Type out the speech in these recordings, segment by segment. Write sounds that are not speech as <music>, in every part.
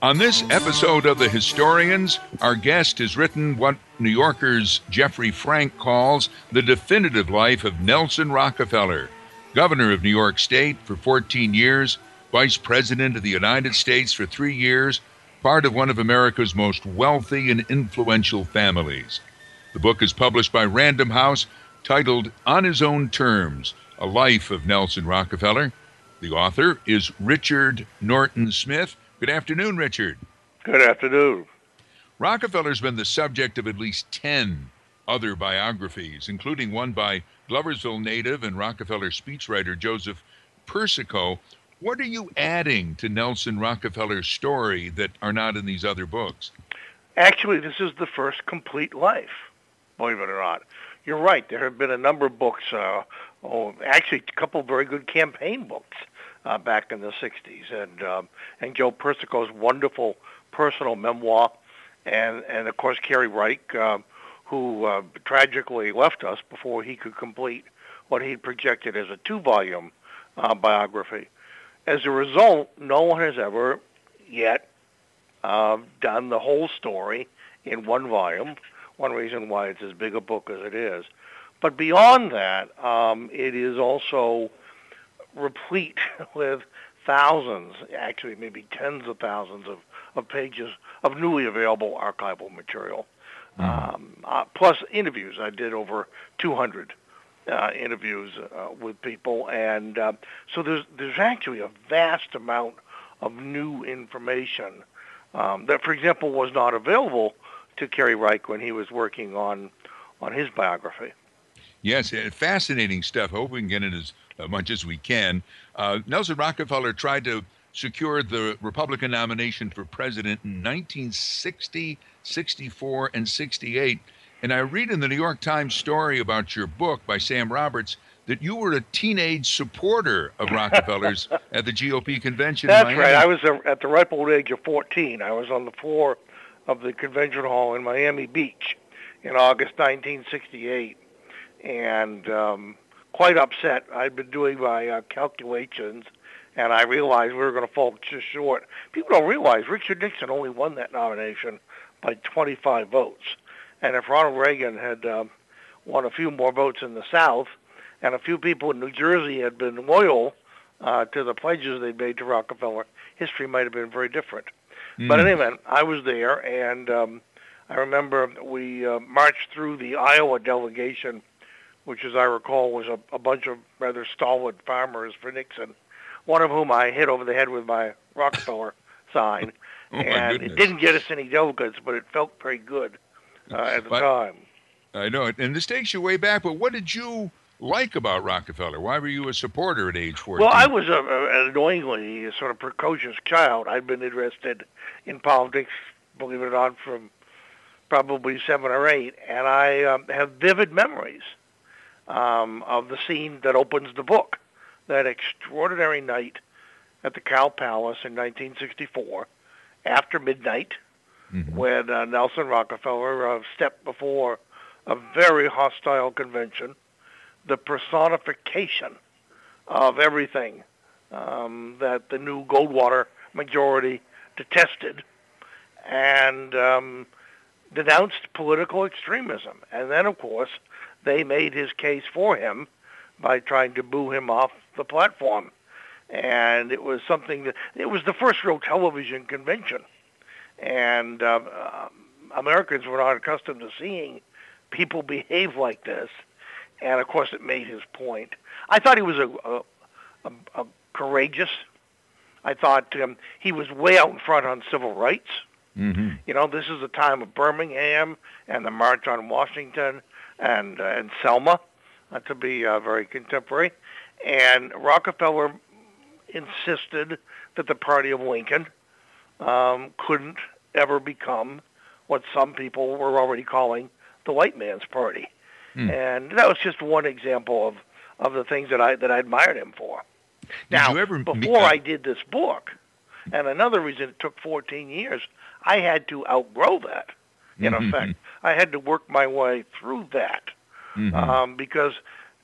On this episode of The Historians, our guest has written what New Yorker's Jeffrey Frank calls the definitive life of Nelson Rockefeller, governor of New York State for 14 years, vice president of the United States for three years, part of one of America's most wealthy and influential families. The book is published by Random House, titled On His Own Terms A Life of Nelson Rockefeller. The author is Richard Norton Smith. Good afternoon, Richard. Good afternoon. Rockefeller's been the subject of at least 10 other biographies, including one by Gloversville native and Rockefeller speechwriter Joseph Persico. What are you adding to Nelson Rockefeller's story that are not in these other books? Actually, this is the first complete life, believe it or not. You're right. There have been a number of books, uh, oh, actually a couple of very good campaign books uh, back in the 60s. And, um, and Joe Persico's wonderful personal memoir, and, and of course, Cary Reich, uh, who uh, tragically left us before he could complete what he'd projected as a two-volume uh, biography. As a result, no one has ever yet uh, done the whole story in one volume. One reason why it's as big a book as it is. But beyond that, um, it is also replete <laughs> with thousands, actually maybe tens of thousands of, of pages of newly available archival material. Mm-hmm. Um, uh, plus interviews. I did over 200 uh, interviews uh, with people, and uh, so there's there's actually a vast amount of new information um, that, for example, was not available to Cary Reich when he was working on on his biography. Yes, fascinating stuff. Hope we can get into as much as we can. Uh, Nelson Rockefeller tried to secure the Republican nomination for president in 1960, 64, and 68. And I read in the New York Times story about your book by Sam Roberts that you were a teenage supporter of Rockefeller's <laughs> at the GOP convention. That's right. I was a, at the ripe old age of 14. I was on the floor of the convention hall in Miami Beach in August 1968, and um, quite upset. I'd been doing my uh, calculations, and I realized we were going to fall just short. People don't realize Richard Nixon only won that nomination by 25 votes, and if Ronald Reagan had um, won a few more votes in the South, and a few people in New Jersey had been loyal uh, to the pledges they'd made to Rockefeller, history might have been very different. Mm. But anyway, I was there, and um, I remember we uh, marched through the Iowa delegation which, as I recall, was a, a bunch of rather stalwart farmers for Nixon, one of whom I hit over the head with my Rockefeller <laughs> sign. oh, and it didn't get us any delegates, but it felt very good uh, at the but, time. I know it. And this takes you way back, but what did you like about Rockefeller? Why were you a supporter at age 14? Well, I was a, an annoyingly a sort of precocious child. I'd been interested in politics, believe it or not, from probably seven or eight, and I um, have vivid memories um, of the scene that opens the book, that extraordinary night at the Cow Palace in 1964, after midnight, mm-hmm. when uh, Nelson Rockefeller uh, stepped before a very hostile convention, the personification of everything um, that the new Goldwater majority detested, and um, denounced political extremism. And then, of course, they made his case for him by trying to boo him off the platform. And it was something that, it was the first real television convention. And um, uh, Americans were not accustomed to seeing people behave like this. And of course, it made his point. I thought he was a, a, a, a courageous. I thought um, he was way out in front on civil rights. Mm-hmm. You know, this is the time of Birmingham and the March on Washington and uh, and Selma, uh, to be uh, very contemporary. And Rockefeller insisted that the party of Lincoln um, couldn't ever become what some people were already calling the white man's party. Mm. And that was just one example of, of the things that I that I admired him for. Now, before I did this book, and another reason it took 14 years, I had to outgrow that. In mm-hmm. effect, I had to work my way through that mm-hmm. um, because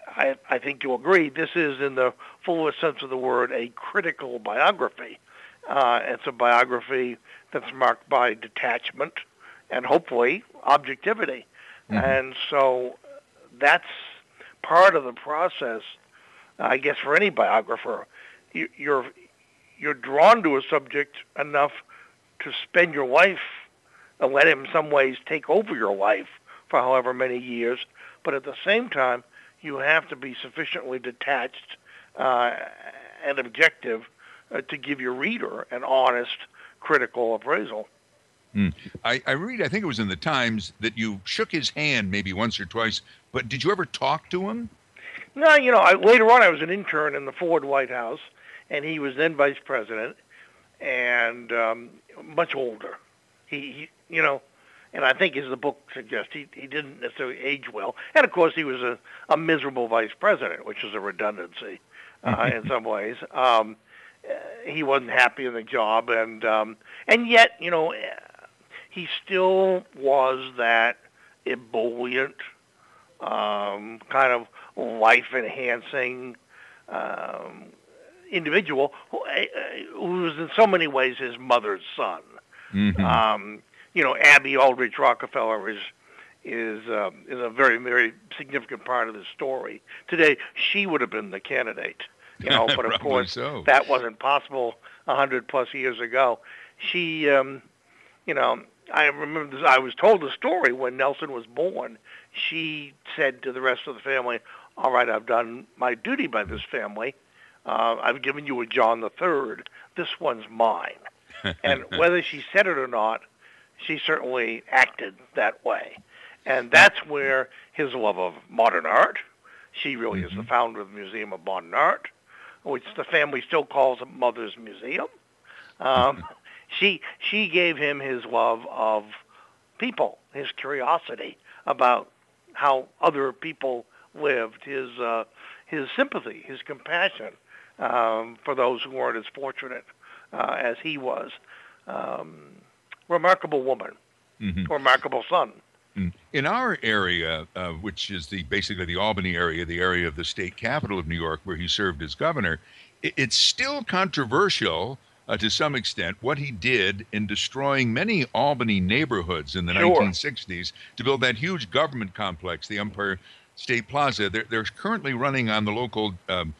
I, I think you'll agree this is, in the fullest sense of the word, a critical biography. Uh, it's a biography that's marked by detachment and hopefully objectivity. Mm-hmm. And so that's part of the process, I guess, for any biographer. You, you're you're drawn to a subject enough to spend your life and let him in some ways take over your life for however many years. But at the same time, you have to be sufficiently detached uh, and objective uh, to give your reader an honest, critical appraisal. Mm. I, I read, I think it was in the Times, that you shook his hand maybe once or twice, but did you ever talk to him? No, you know, I, later on I was an intern in the Ford White House, and he was then vice president, and um, much older. He, he, you know, and I think as the book suggests, he, he didn't necessarily age well. And of course, he was a, a miserable vice president, which is a redundancy uh, <laughs> in some ways. Um, he wasn't happy in the job, and um, and yet, you know, he still was that ebullient, um, kind of life-enhancing um, individual who, uh, who, was in so many ways his mother's son. Mm-hmm. Um, you know, Abby Aldrich Rockefeller is is um, is a very very significant part of the story. Today, she would have been the candidate, you know, but <laughs> of course so. that wasn't possible a hundred plus years ago. She, um, you know, I remember this, I was told the story when Nelson was born. She said to the rest of the family, "All right, I've done my duty by this family. Uh, I've given you a John the Third. This one's mine." And <laughs> whether she said it or not, she certainly acted that way. And that's where his love of modern art, she really mm-hmm. is the mm-hmm. founder of the Museum of Modern Art, which the family still calls a Mother's Museum. Um, <laughs> she she gave him his love of people, his curiosity about how other people lived, his uh, his sympathy, his compassion um, for those who weren't as fortunate uh, as he was. Um, remarkable woman, mm-hmm. remarkable son. Mm. In our area, uh, which is the basically the Albany area, the area of the state capital of New York, where he served as governor, it, it's still controversial uh, to some extent what he did in destroying many Albany neighborhoods in the sure. 1960s to build that huge government complex, the Empire State Plaza. They're, they're currently running on the local um,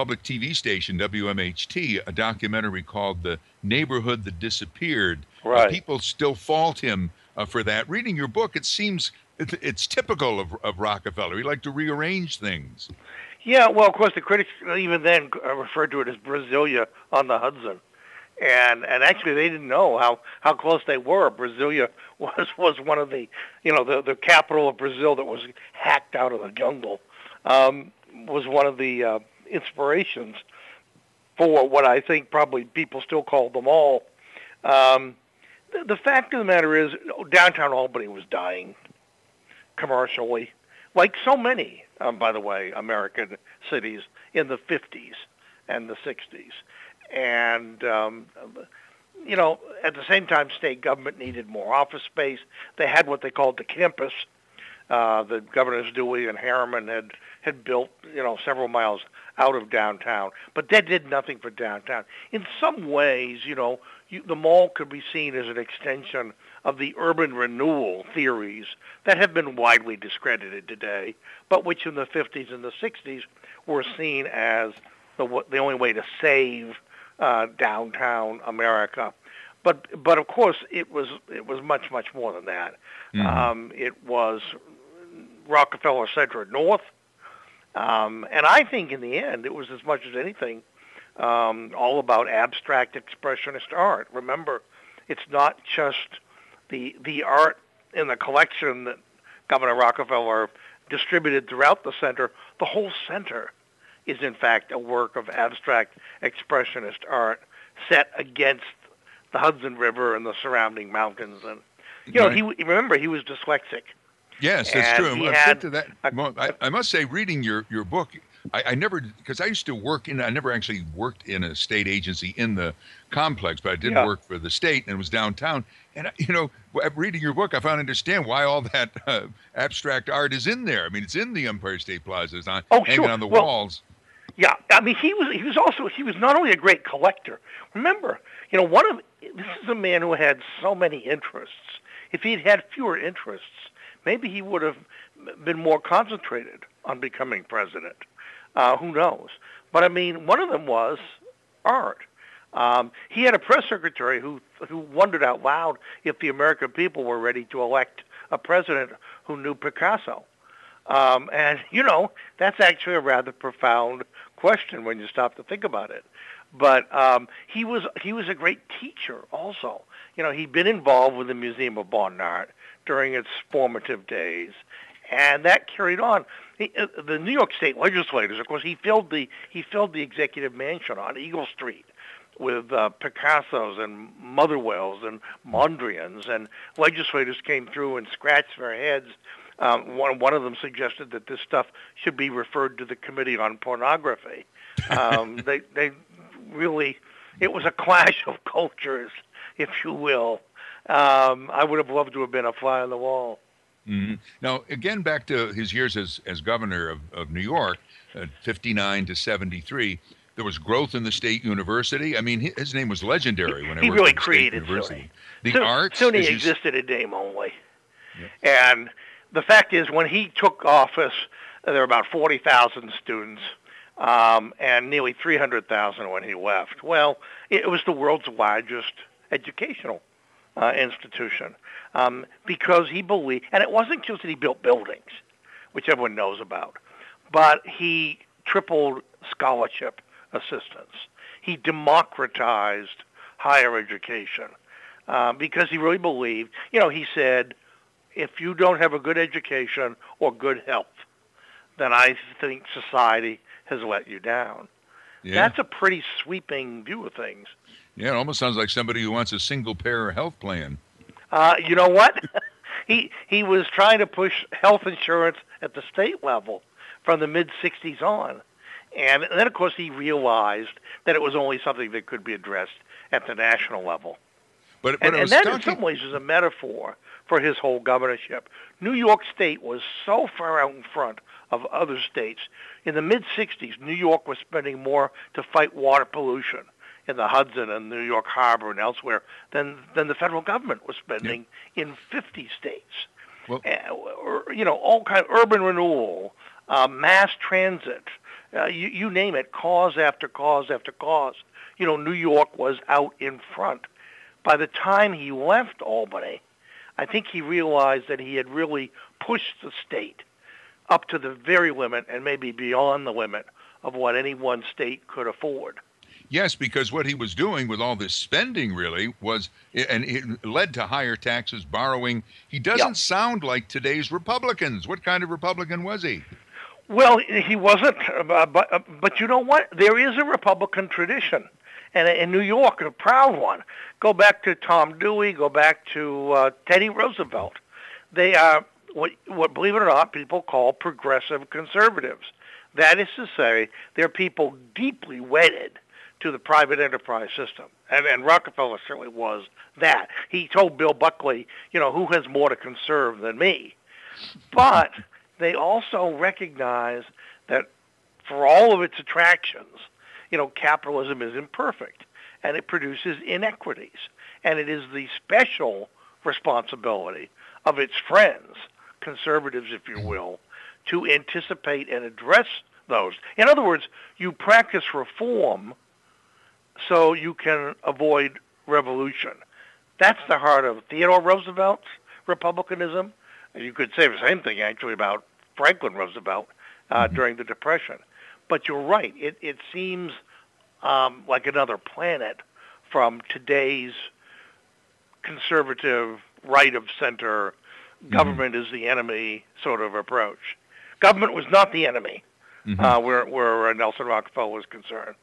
public TV station, WMHT, a documentary called The Neighborhood That Disappeared. Right. Uh, people still fault him uh, for that. Reading your book, it seems it, it's typical of, of Rockefeller. He liked to rearrange things. Yeah, well, of course, the critics even then uh, referred to it as Brasilia on the Hudson. And and actually, they didn't know how, how close they were. Brasilia <laughs> was was one of the you know the the capital of Brazil that was hacked out of the jungle. Um, was one of the uh, inspirations for what I think probably people still call the mall. Um, the, the fact of the matter is, downtown Albany was dying commercially, like so many, um, by the way, American cities in the 50s and the 60s. And, um, you know, at the same time, state government needed more office space. They had what they called the campus. Uh, the governors Dewey and Harriman had had built, you know, several miles out of downtown. But that did nothing for downtown. In some ways, you know, you, the mall could be seen as an extension of the urban renewal theories that have been widely discredited today, but which in the 50s and the 60s were seen as the, the only way to save uh, downtown America. But but of course it was it was much much more than that. Mm-hmm. Um, it was Rockefeller Center north. Um, and I think in the end, it was as much as anything um, all about abstract expressionist art. Remember, it's not just the the art in the collection that Governor Rockefeller distributed throughout the center. The whole center is in fact a work of abstract expressionist art set against the Hudson River and the surrounding mountains. And you know, right. he remember he was dyslexic. Yes, that's true. Had to that. I, I must say, reading your, your book, I, I never because I used to work in. I never actually worked in a state agency in the complex, but I did yeah. work for the state and it was downtown. And you know, reading your book, I found understand why all that <laughs> uh, abstract art is in there. I mean, it's in the Empire State Plaza. It's on oh, hanging sure. on the well, walls. Yeah, I mean, he was he was also he was not only a great collector. Remember, you know, one of this is a man who had so many interests. If he'd had fewer interests, maybe he would have been more concentrated on becoming president. Uh, who knows? But I mean, one of them was art. Um, he had a press secretary who who wondered out loud if the American people were ready to elect a president who knew Picasso. Um, and <laughs> you know that's actually a rather profound question when you stop to think about it. But um, he was he was a great teacher also. You know he'd been involved with the Museum of Modern Art during its formative days, and that carried on. He, uh, the New York State legislators, of course, he filled the he filled the executive mansion on Eagle Street with uh, Picassos and Motherwells and Mondrians, and legislators came through and scratched their heads. Um, one, one of them suggested that this stuff should be referred to the Committee on Pornography. Um, <laughs> they, they really, it was a clash of cultures, if you will. Um, I would have loved to have been a fly on the wall. Mm-hmm. Now, again, back to his years as, as governor of, of New York, uh, 59 to 73 there was growth in the state university. I mean, his name was legendary when he really created university. The so, arts. SUNY existed in name only, and the fact is, when he took office, there were about forty thousand students, um, and nearly three hundred thousand when he left. Well, it was the world's largest educational uh, institution um, because he believed, and it wasn't just that he built buildings, which everyone knows about, but he tripled scholarship assistance. He democratized higher education uh, because he really believed, you know, he said, if you don't have a good education or good health, then I think society has let you down. Yeah. That's a pretty sweeping view of things. Yeah, it almost sounds like somebody who wants a single payer health plan. Uh, you know what? <laughs> he he was trying to push health insurance at the state level from the mid '60s on, and then, of course, he realized that it was only something that could be addressed at the national level. But, but and, and that, in some ways, is a metaphor for his whole governorship. New York State was so far out in front of other states. In the mid-'60s, New York was spending more to fight water pollution in the Hudson and New York Harbor and elsewhere than, than the federal government was spending yeah. in 50 states. Well, uh, or, you know, all kind of urban renewal, uh, mass transit, uh, you, you name it, cause after cause after cause. You know, New York was out in front. By the time he left Albany, I think he realized that he had really pushed the state up to the very limit and maybe beyond the limit of what any one state could afford. Yes, because what he was doing with all this spending really was, and it led to higher taxes, borrowing. He doesn't yep. sound like today's Republicans. What kind of Republican was he? Well, he wasn't, uh, but uh, but you know what? There is a Republican tradition, and in New York, a proud one. Go back to Tom Dewey. Go back to uh, Teddy Roosevelt. They are what, what, believe it or not, people call progressive conservatives. That is to say, they're people deeply wedded to the private enterprise system. And, and Rockefeller certainly was that. He told Bill Buckley, you know, who has more to conserve than me? But they also recognize that for all of its attractions, you know, capitalism is imperfect and it produces inequities. And it is the special responsibility of its friends, conservatives, if you will, to anticipate and address those. In other words, you practice reform so you can avoid revolution. That's the heart of Theodore Roosevelt's republicanism. And you could say the same thing actually about Franklin Roosevelt uh, mm-hmm. during the Depression. But you're right. It, it seems um, like another planet from today's conservative, right of center, mm-hmm. government is the enemy sort of approach. Government was not the enemy mm-hmm. uh, where, where Nelson Rockefeller was concerned.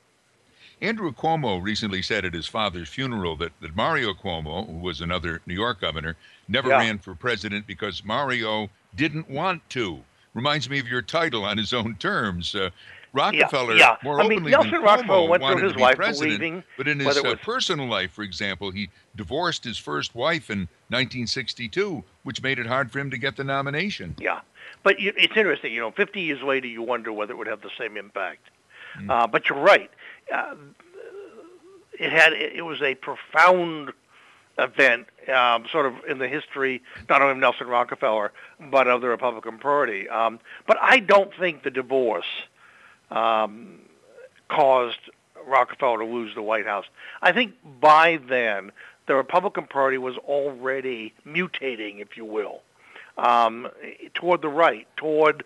Andrew Cuomo recently said at his father's funeral that, that Mario Cuomo, who was another New York governor, never yeah. ran for president because Mario didn't want to reminds me of your title on his own terms. Uh, Rockefeller, yeah, yeah. more I mean, openly Nelson than Rockefeller Cuomo, went wanted his to be president, but in his uh, was... personal life, for example, he divorced his first wife in 1962, which made it hard for him to get the nomination. Yeah, but it's interesting. You know, 50 years later, you wonder whether it would have the same impact. Mm. Uh, but you're right. Uh, it had it was a profound event, um, sort of in the history not only of Nelson Rockefeller but of the Republican Party. Um, but I don't think the divorce um, caused Rockefeller to lose the White House. I think by then the Republican Party was already mutating, if you will, um, toward the right, toward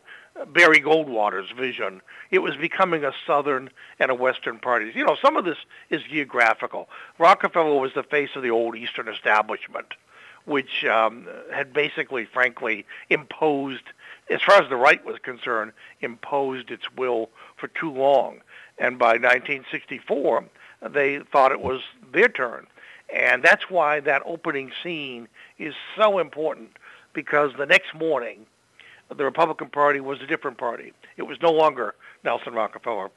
Barry Goldwater's vision. It was becoming a Southern and a Western party. You know, some of this is geographical. Rockefeller was the face of the old Eastern establishment, which um, had basically, frankly, imposed, as far as the right was concerned, imposed its will for too long. And by 1964, they thought it was their turn. And that's why that opening scene is so important because the next morning, the Republican Party was a different party. It was no longer Nelson Rockefeller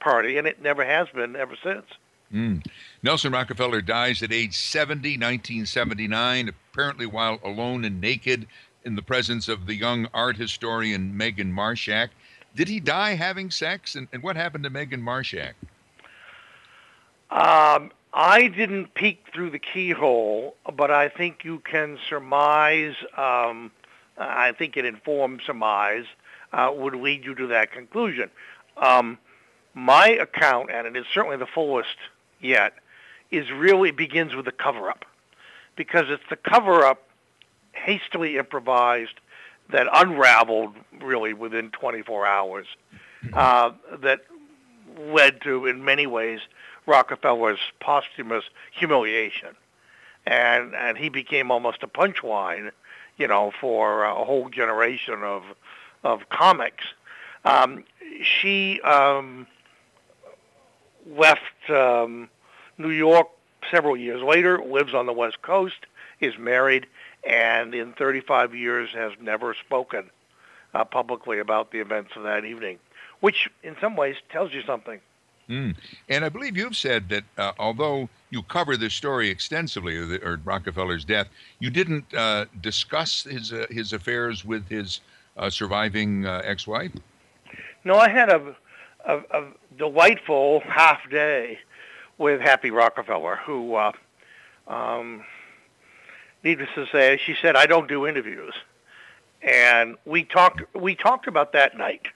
Party, and it never has been ever since. Mm. Nelson Rockefeller dies at age 70, 1979, apparently while alone and naked in the presence of the young art historian Megan Marshack. Did he die having sex? And, and what happened to Megan Marshack? Um, I didn't peek through the keyhole, but I think you can surmise um, I think an informed surmise uh, would lead you to that conclusion. Um, my account, and it is certainly the fullest yet, is really begins with the cover-up, because it's the cover-up hastily improvised that unraveled really within 24 hours uh, that led to, in many ways, Rockefeller's posthumous humiliation. And, and he became almost a punchline you know, for a whole generation of of comics. Um, she um, left um, New York several years later, lives on the West Coast, is married, and in 35 years has never spoken uh, publicly about the events of that evening, which in some ways tells you something. Mm. And I believe you've said that uh, although you cover this story extensively, or, the, or Rockefeller's death, you didn't uh, discuss his uh, his affairs with his uh, surviving uh, ex-wife. No, I had a, a, a, delightful half day with Happy Rockefeller, who, uh, um, needless to say, she said I don't do interviews, and we talked we talked about that night.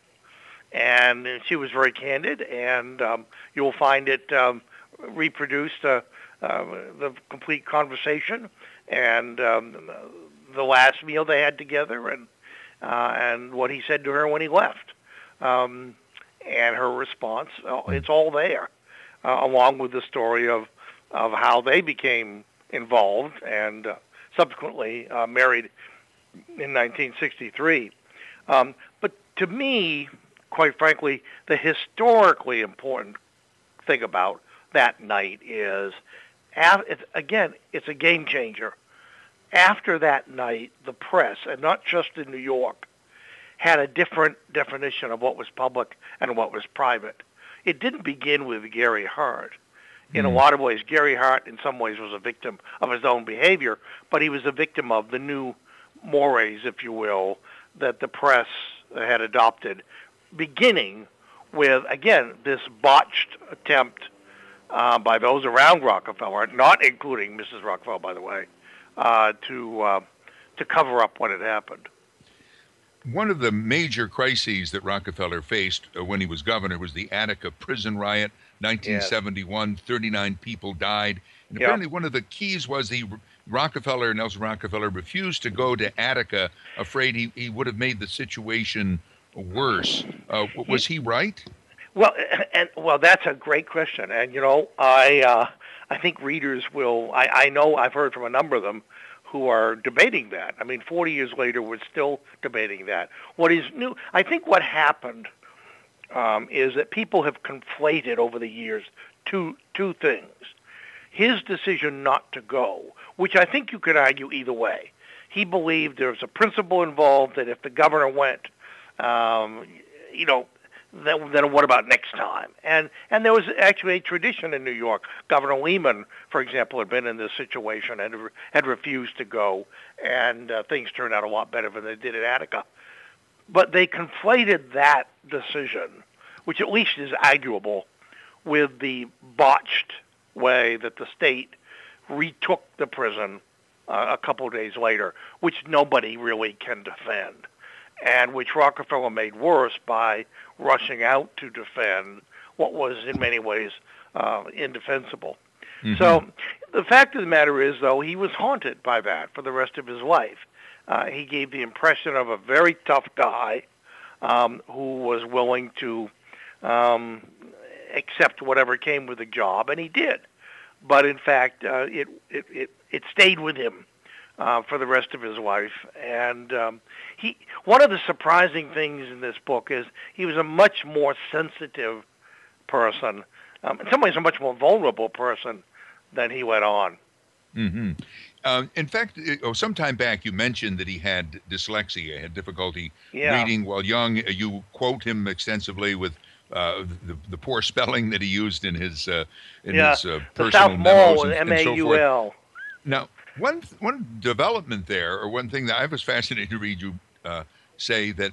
And she was very candid, and um, you will find it um, reproduced uh, uh, the complete conversation and um, the last meal they had together, and uh, and what he said to her when he left, um, and her response. Uh, it's all there, uh, along with the story of of how they became involved and uh, subsequently uh, married in 1963. Um, but to me, quite frankly, the historically important thing about that night is, again, it's a game changer. After that night, the press, and not just in New York, had a different definition of what was public and what was private. It didn't begin with Gary Hart. In mm. a hmm. lot of ways, Gary Hart, in some ways, was a victim of his own behavior, but he was a victim of the new mores, if you will, that the press had adopted beginning with, again, this botched attempt uh, by those around Rockefeller, not including Mrs. Rockefeller, by the way, uh, to uh, to cover up what had happened. One of the major crises that Rockefeller faced uh, when he was governor was the Attica prison riot, 1971. Yes. 39 people died, and apparently yep. one of the keys was the Rockefeller, Nelson Rockefeller, refused to go to Attica, afraid he, he would have made the situation worse. Uh, was he right? Well, <clears throat> and well, that's a great question, and you know, I uh, I think readers will. I, I know I've heard from a number of them who are debating that. I mean, 40 years later, we're still debating that. What is new? I think what happened um, is that people have conflated over the years two two things. His decision not to go, which I think you could argue either way. He believed there was a principle involved that if the governor went, um, you know, then, then what about next time? And and there was actually a tradition in New York. Governor Lehman, for example, had been in this situation and had refused to go, and uh, things turned out a lot better than they did at Attica. But they conflated that decision, which at least is arguable, with the botched way that the state retook the prison uh, a couple days later, which nobody really can defend, and which Rockefeller made worse by rushing out to defend what was in many ways uh, indefensible. Mm-hmm. So the fact of the matter is, though, he was haunted by that for the rest of his life. Uh, he gave the impression of a very tough guy um, who was willing to um, accept whatever came with the job, and he did. But in fact, uh, it, it it it stayed with him uh, for the rest of his life. And um, he one of the surprising things in this book is he was a much more sensitive person, um, in some ways, a much more vulnerable person than he went on. Mm-hmm. Uh, in fact, oh, some time back, you mentioned that he had dyslexia, had difficulty yeah. reading while young. You quote him extensively with uh, the, the poor spelling that he used in his uh, in yeah. his uh, personal the South memos and, and so forth. Now, one one development there, or one thing that I was fascinated to read you uh, say that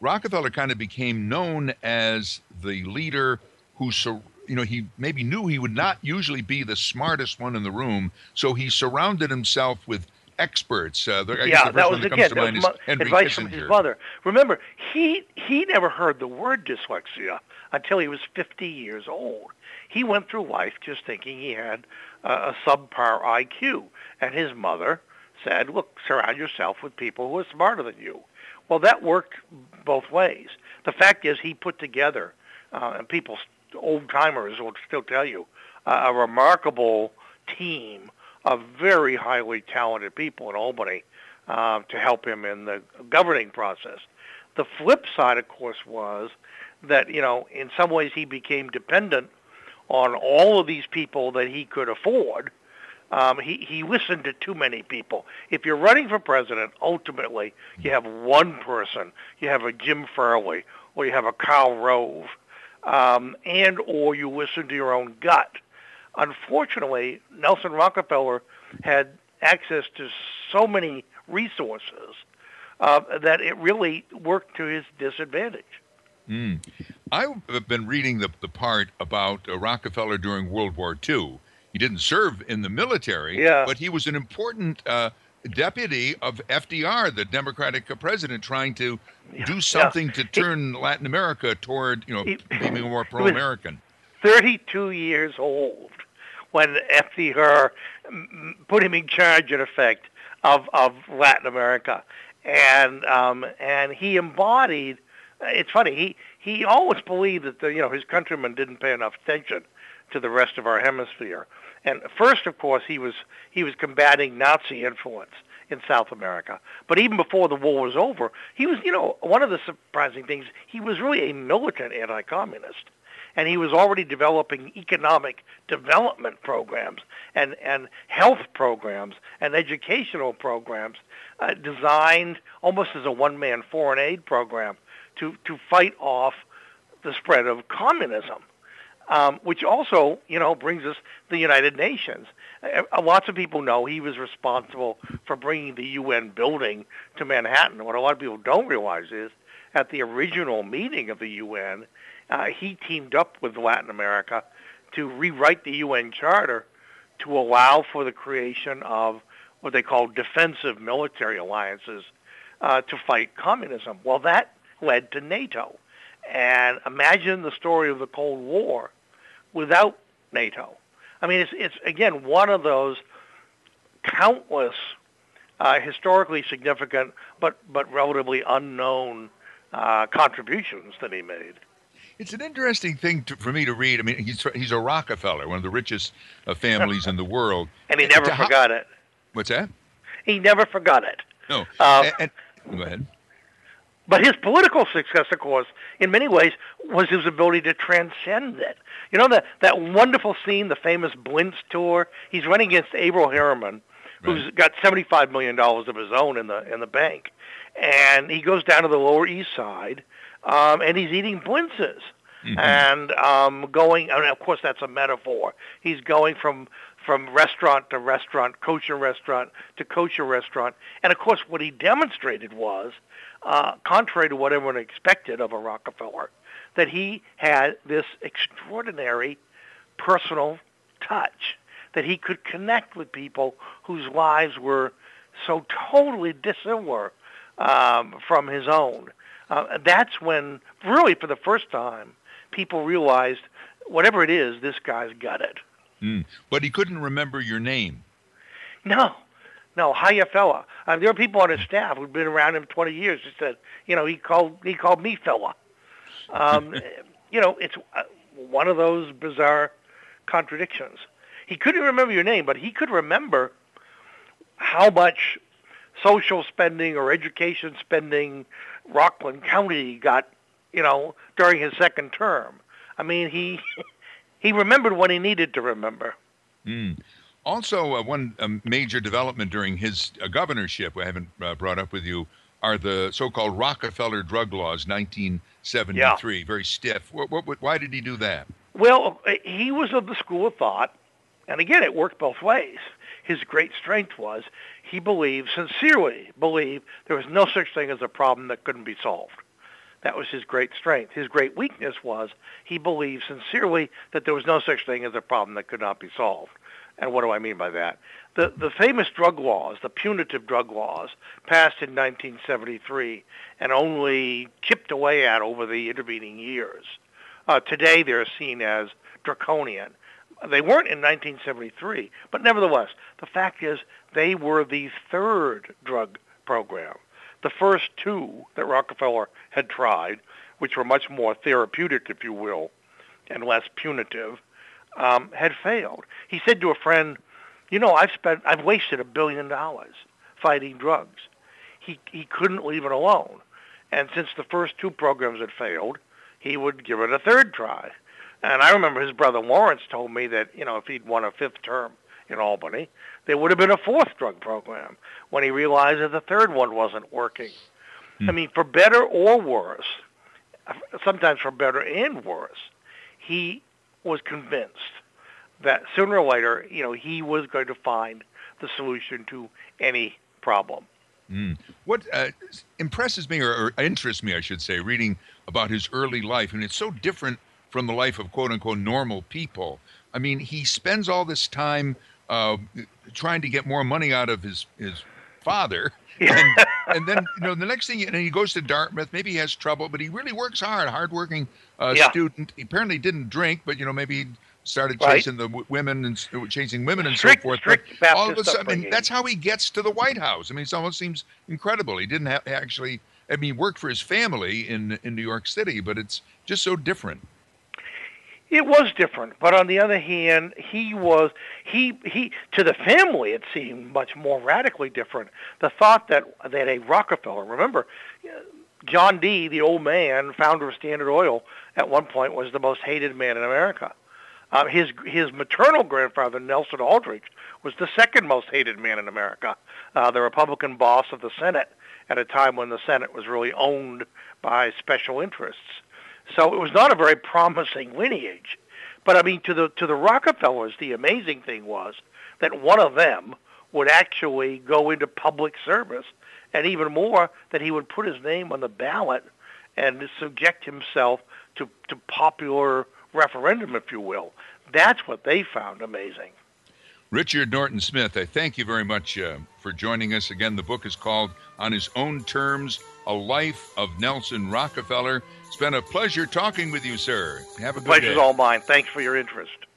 Rockefeller kind of became known as the leader who so you know, he maybe knew he would not usually be the smartest one in the room, so he surrounded himself with experts. Uh, the, yeah, that was again that advice Kissinger. from his mother. Remember, he he never heard the word dyslexia until he was 50 years old. He went through life just thinking he had uh, a subpar IQ, and his mother said, "Look, surround yourself with people who are smarter than you." Well, that worked both ways. The fact is, he put together, uh, and people old timers will still tell you, uh, a remarkable team of very highly talented people in Albany uh, to help him in the governing process. The flip side, of course, was that you know in some ways he became dependent on all of these people that he could afford. Um, he, he listened to too many people. If you're running for president, ultimately you have one person. You have a Jim Farley or you have a Karl Rove um, and or you listen to your own gut. Unfortunately, Nelson Rockefeller had access to so many resources uh, that it really worked to his disadvantage. Mm. I've been reading the, the part about uh, Rockefeller during World War II. He didn't serve in the military, yeah. but he was an important uh, deputy of FDR, the Democratic president, trying to yeah. do something yeah. to turn he, Latin America toward, you know, he, <laughs> being more pro-American. 32 years old when FDR put him in charge, in effect, of, of Latin America. And, um, and he embodied, it's funny, he, he always believed that the, you know, his countrymen didn't pay enough attention to the rest of our hemisphere. And first, of course, he was he was combating Nazi influence in South America. But even before the war was over, he was, you know, one of the surprising things, he was really a militant anti-communist. And he was already developing economic development programs and, and health programs and educational programs uh, designed almost as a one-man foreign aid program to, to fight off the spread of communism um, which also, you know, brings us the United Nations. Uh, lots of people know he was responsible for bringing the UN building to Manhattan. What a lot of people don't realize is at the original meeting of the UN, uh, he teamed up with Latin America to rewrite the UN Charter to allow for the creation of what they call defensive military alliances uh, to fight communism. Well, that led to NATO. And imagine the story of the Cold War without NATO. I mean, it's, it's again one of those countless uh, historically significant but but relatively unknown uh, contributions that he made. It's an interesting thing to, for me to read. I mean, he's he's a Rockefeller, one of the richest uh, families in the <laughs> world, and he never forgot it. What's that? He never forgot it. No. Uh, and, and, go ahead. But his political success, of course, in many ways, was his ability to transcend it. You know that that wonderful scene, the famous Blintz tour. He's running against Averell Harriman, who's right. got seventy-five million dollars of his own in the in the bank, and he goes down to the Lower East Side, um, and he's eating Blintzes. Mm-hmm. And um, going, and of course, that's a metaphor. He's going from from restaurant to restaurant, kosher restaurant to kosher restaurant, and of course, what he demonstrated was uh, contrary to what everyone expected of a Rockefeller, that he had this extraordinary personal touch that he could connect with people whose lives were so totally dissimilar um, from his own. Uh, that's when, really for the first time, people realized whatever it is, this guy's got it. Mm. But he couldn't remember your name. No, no, hiya fella. Uh, there are people on his staff who've been around him 20 years. He said, you know, he called he called me fella. Um, <laughs> you know, it's uh, one of those bizarre contradictions. He couldn't remember your name, but he could remember how much social spending or education spending Rockland County got, you know, during his second term. I mean, he <laughs> he remembered what he needed to remember. Mm. Also, uh, one um, major development during his uh, governorship, I haven't uh, brought up with you, are the so-called Rockefeller drug laws, 1973. Yeah. Very stiff. What, what, what, why did he do that? Well, uh, he was of the school of thought, and again, it worked both ways. His great strength was he believed, sincerely believed, there was no such thing as a problem that couldn't be solved. That was his great strength. His great weakness was he believed sincerely that there was no such thing as a problem that could not be solved. And what do I mean by that? The, the famous drug laws, the punitive drug laws, passed in 1973 and only chipped away at over the intervening years. Uh, today they're seen as draconian. They weren't in 1973, but nevertheless, the fact is they were the third drug program. The first two that Rockefeller had tried, which were much more therapeutic, if you will, and less punitive, um, had failed. He said to a friend, "You know, I've spent, I've wasted a billion dollars fighting drugs." He he couldn't leave it alone, and since the first two programs had failed, he would give it a third try. And I remember his brother Lawrence told me that you know if he'd won a fifth term in Albany, there would have been a fourth drug program when he realized that the third one wasn't working. Hmm. I mean, for better or worse, sometimes for better and worse, he was convinced that sooner or later, you know, he was going to find the solution to any problem. Mm. What uh, impresses me, or, or, interests me, I should say, reading about his early life, and it's so different from the life of quote unquote normal people. I mean, he spends all this time uh, trying to get more money out of his his father. <laughs> And, and, then you know the next thing, and he goes to Dartmouth. Maybe he has trouble, but he really works hard. Hardworking uh, yeah. student. He apparently didn't drink, but you know maybe he started chasing right. the w- women and chasing women and strict, so forth. But all of a sudden, that's how he gets to the White House. I mean, it almost seems incredible. He didn't have, actually. I mean, he worked for his family in in New York City, but it's just so different. It was different, but on the other hand, he was he he to the family it seemed much more radically different. The thought that that a Rockefeller, remember, John D, the old man, founder of Standard Oil, at one point was the most hated man in America. Uh, his his maternal grandfather Nelson Aldrich was the second most hated man in America, uh, the Republican boss of the Senate at a time when the Senate was really owned by special interests. So it was not a very promising lineage. But I mean, to the to the Rockefellers, the amazing thing was that one of them would actually go into public service, and even more, that he would put his name on the ballot and subject himself to, to popular referendum, if you will. That's what they found amazing. Richard Norton Smith, I thank you very much uh, for joining us. Again, the book is called On His Own Terms A Life of Nelson Rockefeller. It's been a pleasure talking with you, sir. Have a good Pleasure's day. all mine. Thanks for your interest.